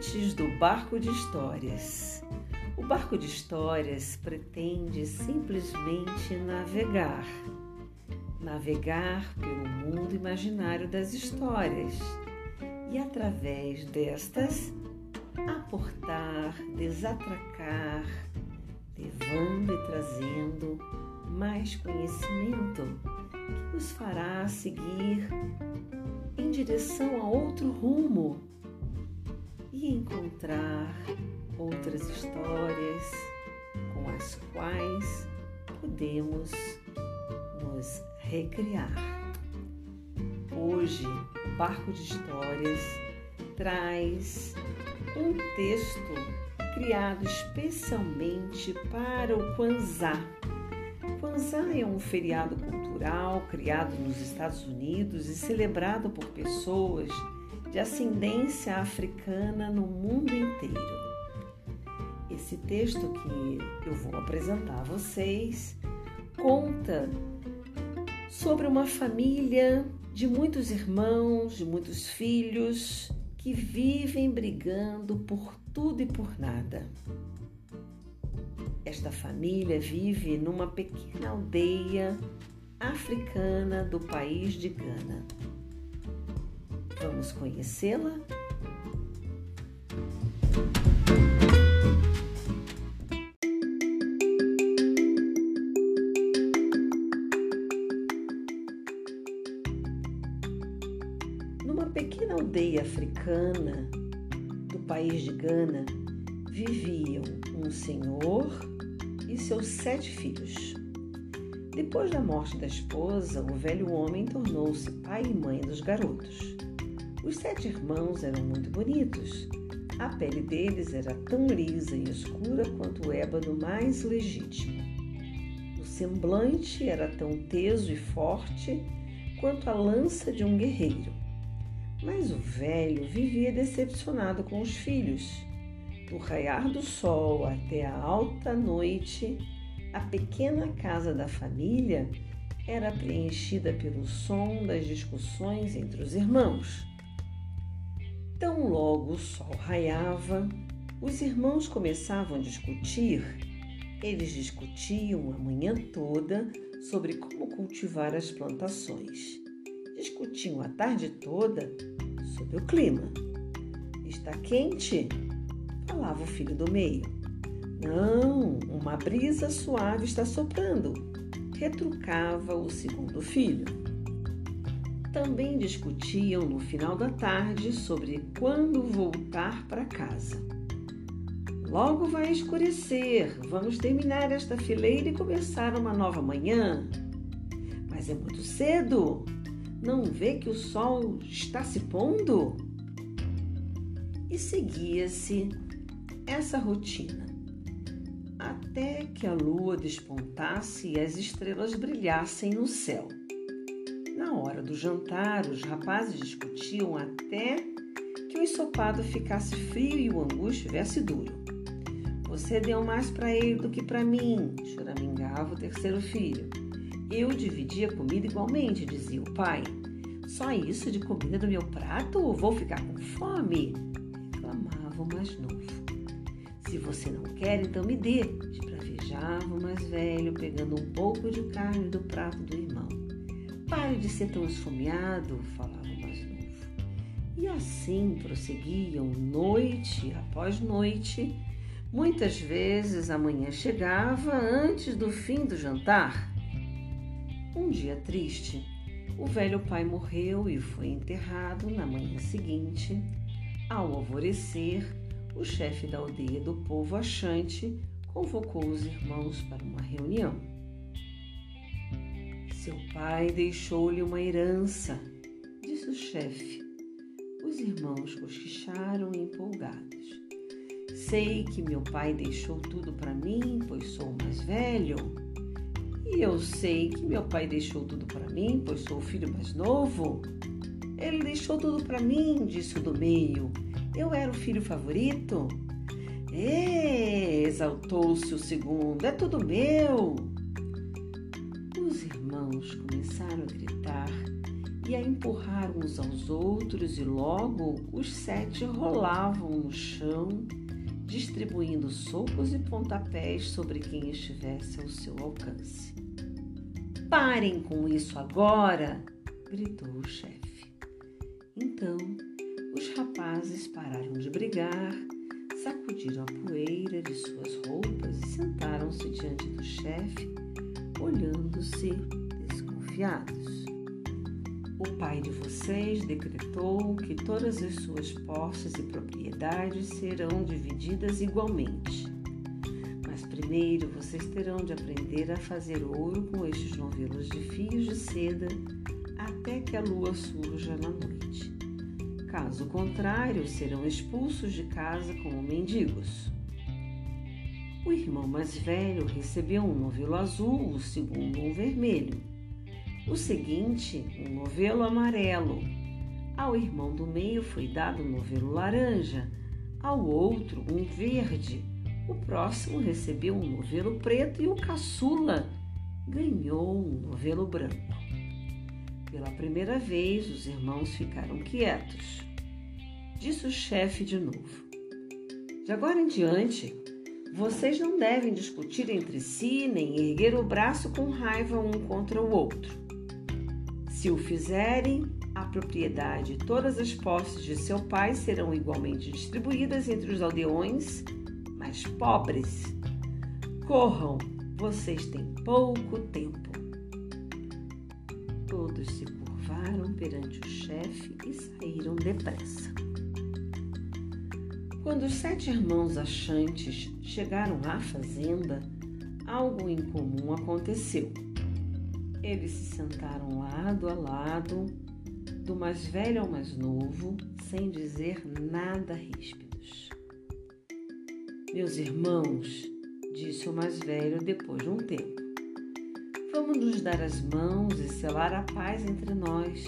do Barco de Histórias. O Barco de Histórias pretende simplesmente navegar. Navegar pelo mundo imaginário das histórias e, através destas, aportar, desatracar, levando e trazendo mais conhecimento que nos fará seguir em direção a outro rumo e encontrar outras histórias com as quais podemos nos recriar. Hoje, o Barco de Histórias traz um texto criado especialmente para o Kwanzaa. Kwanzaa é um feriado cultural criado nos Estados Unidos e celebrado por pessoas de ascendência africana no mundo inteiro. Esse texto que eu vou apresentar a vocês conta sobre uma família de muitos irmãos, de muitos filhos que vivem brigando por tudo e por nada. Esta família vive numa pequena aldeia africana do país de Gana. Vamos conhecê-la? Numa pequena aldeia africana do país de Gana viviam um senhor e seus sete filhos. Depois da morte da esposa, o velho homem tornou-se pai e mãe dos garotos. Os sete irmãos eram muito bonitos. A pele deles era tão lisa e escura quanto o ébano mais legítimo. O semblante era tão teso e forte quanto a lança de um guerreiro. Mas o velho vivia decepcionado com os filhos. Do raiar do sol até a alta noite, a pequena casa da família era preenchida pelo som das discussões entre os irmãos. Tão logo o sol raiava, os irmãos começavam a discutir. Eles discutiam a manhã toda sobre como cultivar as plantações. Discutiam a tarde toda sobre o clima. Está quente? Falava o filho do meio. Não, uma brisa suave está soprando, retrucava o segundo filho também discutiam no final da tarde sobre quando voltar para casa. Logo vai escurecer, vamos terminar esta fileira e começar uma nova manhã. Mas é muito cedo, não vê que o sol está se pondo? E seguia-se essa rotina até que a lua despontasse e as estrelas brilhassem no céu. Do jantar, os rapazes discutiam até que o ensopado ficasse frio e o angu estivesse duro. Você deu mais para ele do que para mim, choramingava o terceiro filho. Eu dividia a comida igualmente, dizia o pai. Só isso de comida do meu prato? Vou ficar com fome? reclamava o mais novo. Se você não quer, então me dê, esbravejava o mais velho, pegando um pouco de carne do prato do irmão. Pare de ser tão esfomeado, falava o mais novo. E assim prosseguiam noite após noite. Muitas vezes a manhã chegava antes do fim do jantar. Um dia triste, o velho pai morreu e foi enterrado na manhã seguinte. Ao alvorecer, o chefe da aldeia do povo achante convocou os irmãos para uma reunião. Seu pai deixou-lhe uma herança, disse o chefe. Os irmãos cochicharam empolgados. Sei que meu pai deixou tudo para mim, pois sou o mais velho. E eu sei que meu pai deixou tudo para mim, pois sou o filho mais novo. Ele deixou tudo para mim, disse o do meio. Eu era o filho favorito. É, exaltou-se o segundo, é tudo meu uns aos outros, e logo os sete rolavam no chão, distribuindo socos e pontapés sobre quem estivesse ao seu alcance. Parem com isso agora! gritou o chefe. Então, os rapazes pararam de brigar, sacudiram a poeira de suas roupas e sentaram-se diante do chefe, olhando-se desconfiados. O pai de vocês decretou que todas as suas posses e propriedades serão divididas igualmente. Mas primeiro vocês terão de aprender a fazer ouro com estes novelos de fios de seda até que a lua surja na noite. Caso contrário, serão expulsos de casa como mendigos. O irmão mais velho recebeu um novelo azul, o segundo um vermelho. O seguinte, um novelo amarelo. Ao irmão do meio foi dado um novelo laranja, ao outro um verde. O próximo recebeu um novelo preto e o caçula ganhou um novelo branco. Pela primeira vez, os irmãos ficaram quietos. Disse o chefe de novo: De agora em diante, vocês não devem discutir entre si nem erguer o braço com raiva um contra o outro. Se o fizerem, a propriedade e todas as posses de seu pai serão igualmente distribuídas entre os aldeões mais pobres. Corram, vocês têm pouco tempo. Todos se curvaram perante o chefe e saíram depressa. Quando os sete irmãos achantes chegaram à fazenda, algo incomum aconteceu. Eles se sentaram lado a lado, do mais velho ao mais novo, sem dizer nada ríspidos. Meus irmãos, disse o mais velho depois de um tempo, Vamos nos dar as mãos e selar a paz entre nós.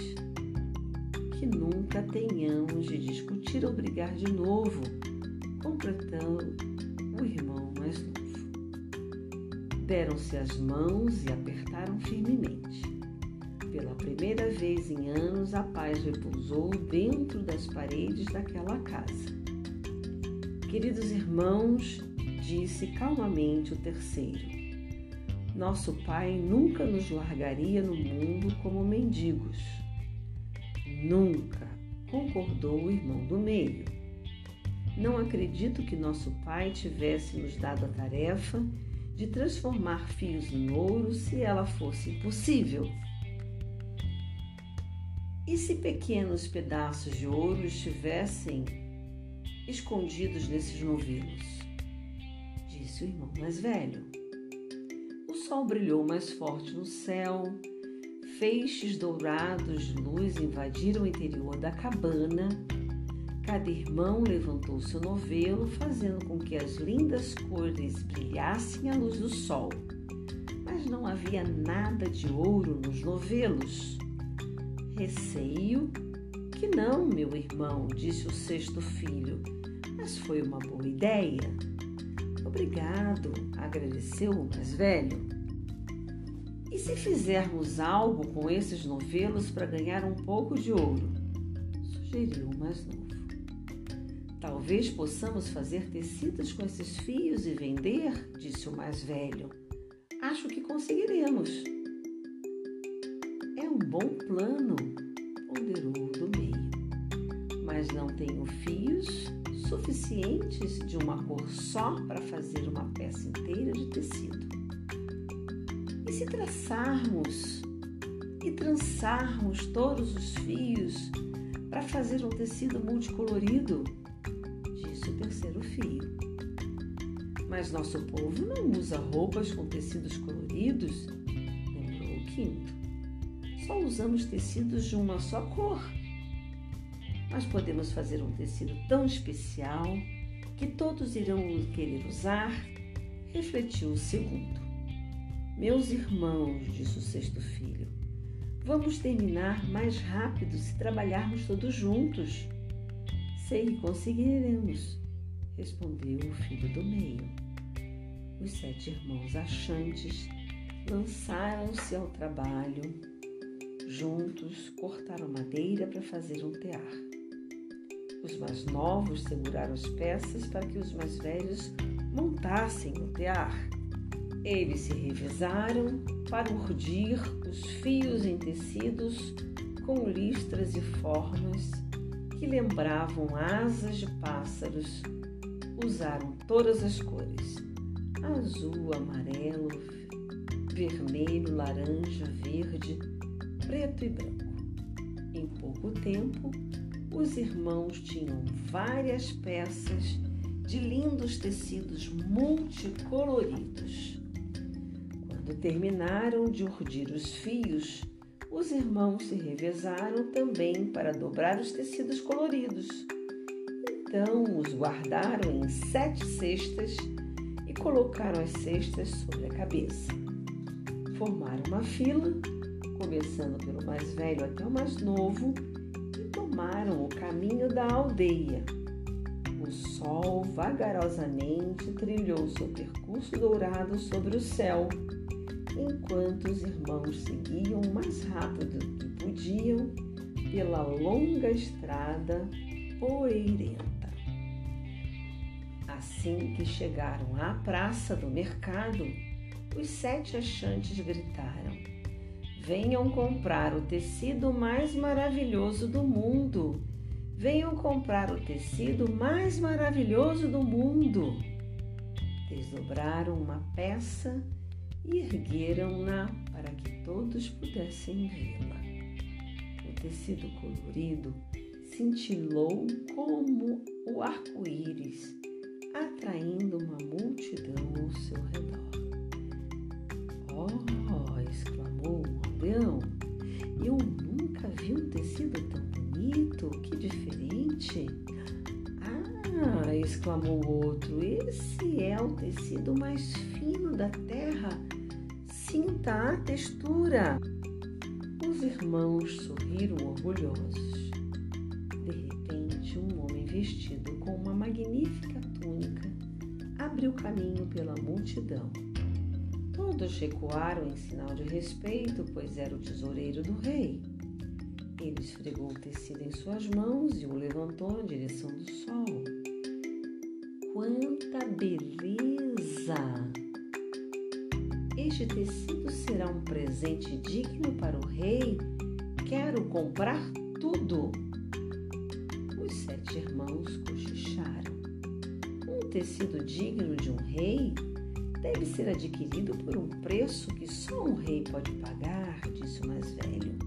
Que nunca tenhamos de discutir ou brigar de novo, completou o irmão mais novo. Deram-se as mãos e apertaram firmemente. Pela primeira vez em anos, a paz repousou dentro das paredes daquela casa. Queridos irmãos, disse calmamente o terceiro, nosso Pai nunca nos largaria no mundo como mendigos. Nunca, concordou o irmão do meio. Não acredito que nosso Pai tivesse nos dado a tarefa de transformar fios em ouro se ela fosse impossível. E se pequenos pedaços de ouro estivessem escondidos nesses novelos? Disse o irmão mais velho sol brilhou mais forte no céu, feixes dourados de luz invadiram o interior da cabana. Cada irmão levantou seu novelo, fazendo com que as lindas cores brilhassem à luz do sol. Mas não havia nada de ouro nos novelos. Receio que não, meu irmão, disse o sexto filho, mas foi uma boa ideia. Obrigado, agradeceu o mais velho. E se fizermos algo com esses novelos para ganhar um pouco de ouro? Sugeriu o mais novo. Talvez possamos fazer tecidos com esses fios e vender, disse o mais velho. Acho que conseguiremos. É um bom plano, ponderou o do meio. Mas não tenho fios suficientes de uma cor só para fazer uma peça inteira de tecido. E se traçarmos e trançarmos todos os fios para fazer um tecido multicolorido? Terceiro fio. Mas nosso povo não usa roupas com tecidos coloridos, lembrou o quinto. Só usamos tecidos de uma só cor. Mas podemos fazer um tecido tão especial que todos irão querer usar, refletiu o segundo. Meus irmãos, disse o sexto filho, vamos terminar mais rápido se trabalharmos todos juntos. Sei que conseguiremos, respondeu o filho do meio. Os sete irmãos achantes lançaram-se ao trabalho Juntos cortaram madeira para fazer um tear. Os mais novos seguraram as peças para que os mais velhos montassem o tear. Eles se revezaram para urdir os fios em tecidos com listras e formas que lembravam asas de pássaros. Usaram todas as cores: azul, amarelo, vermelho, laranja, verde, preto e branco. Em pouco tempo, os irmãos tinham várias peças de lindos tecidos multicoloridos. Quando terminaram de urdir os fios, os irmãos se revezaram também para dobrar os tecidos coloridos. Então os guardaram em sete cestas e colocaram as cestas sobre a cabeça. Formaram uma fila, começando pelo mais velho até o mais novo, e tomaram o caminho da aldeia. O sol vagarosamente trilhou seu percurso dourado sobre o céu enquanto os irmãos seguiam mais rápido que podiam pela longa estrada poeirenta. Assim que chegaram à praça do mercado, os sete achantes gritaram: Venham comprar o tecido mais maravilhoso do mundo! Venham comprar o tecido mais maravilhoso do mundo! Desdobraram uma peça e ergueram-na para que todos pudessem vê-la. O tecido colorido cintilou como o arco-íris, atraindo uma multidão ao seu redor. Oh! exclamou o aldeão. Eu nunca vi um tecido tão bonito, que diferente! Ah! exclamou o outro, esse é o tecido mais fino da terra Sinta a textura. Os irmãos sorriram orgulhosos. De repente, um homem vestido com uma magnífica túnica abriu caminho pela multidão. Todos recuaram em sinal de respeito, pois era o tesoureiro do rei. Ele esfregou o tecido em suas mãos e o levantou na direção do sol. Quanta beleza! Este tecido será um presente digno para o rei. Quero comprar tudo. Os sete irmãos. Um tecido digno de um rei deve ser adquirido por um preço que só um rei pode pagar, disse o mais velho.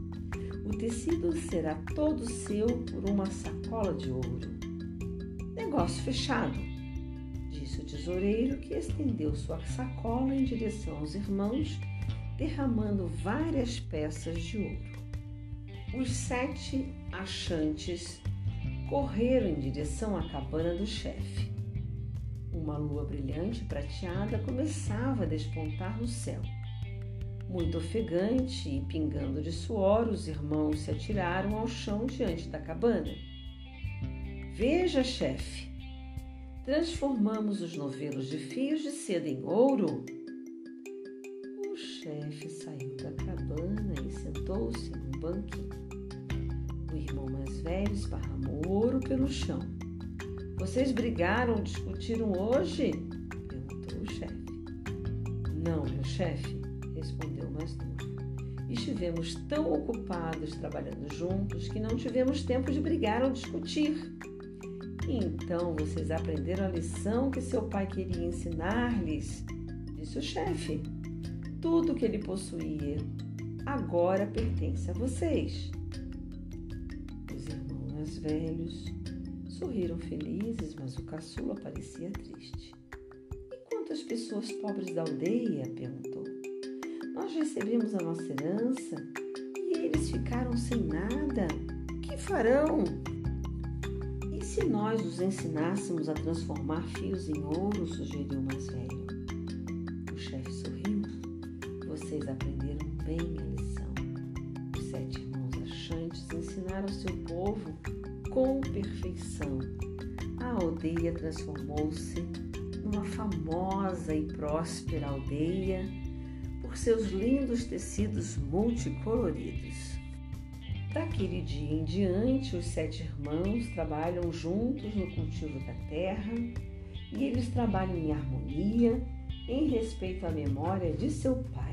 O tecido será todo seu por uma sacola de ouro. Negócio fechado disse o tesoureiro, que estendeu sua sacola em direção aos irmãos, derramando várias peças de ouro. Os sete achantes correram em direção à cabana do chefe. Uma lua brilhante e prateada começava a despontar no céu. Muito ofegante e pingando de suor, os irmãos se atiraram ao chão diante da cabana. Veja, chefe, transformamos os novelos de fios de seda em ouro. O chefe saiu da cabana e sentou-se num banquinho. O irmão mais velho esparramou ouro pelo chão. Vocês brigaram, discutiram hoje? perguntou o chefe. Não, meu chefe, respondeu mais novo. Estivemos tão ocupados trabalhando juntos que não tivemos tempo de brigar ou discutir. Então vocês aprenderam a lição que seu pai queria ensinar-lhes, disse o chefe. Tudo que ele possuía agora pertence a vocês. Os irmãos mais velhos sorriram felizes, mas o caçula parecia triste. E quantas pessoas pobres da aldeia? perguntou. Nós recebemos a nossa herança e eles ficaram sem nada. O que farão? se nós os ensinássemos a transformar fios em ouro? sugeriu o mais velho. Transformou-se numa famosa e próspera aldeia por seus lindos tecidos multicoloridos. Daquele dia em diante, os sete irmãos trabalham juntos no cultivo da terra e eles trabalham em harmonia em respeito à memória de seu pai.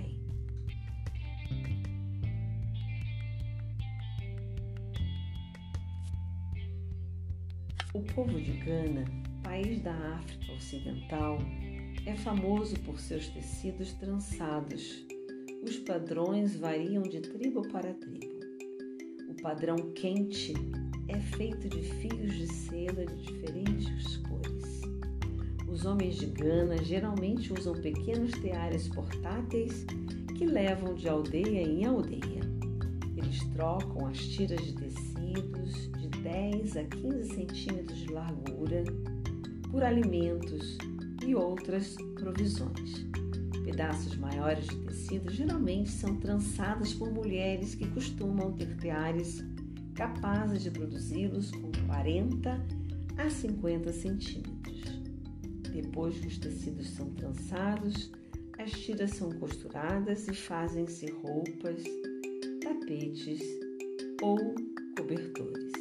O povo de Gana, país da África Ocidental, é famoso por seus tecidos trançados. Os padrões variam de tribo para tribo. O padrão quente é feito de fios de seda de diferentes cores. Os homens de Gana geralmente usam pequenos teares portáteis que levam de aldeia em aldeia. Eles trocam as tiras de tecidos de 10 a 15 centímetros de largura por alimentos e outras provisões. Pedaços maiores de tecido geralmente são trançados por mulheres que costumam ter teares capazes de produzi-los com 40 a 50 centímetros. Depois que os tecidos são trançados, as tiras são costuradas e fazem-se roupas, tapetes ou cobertores.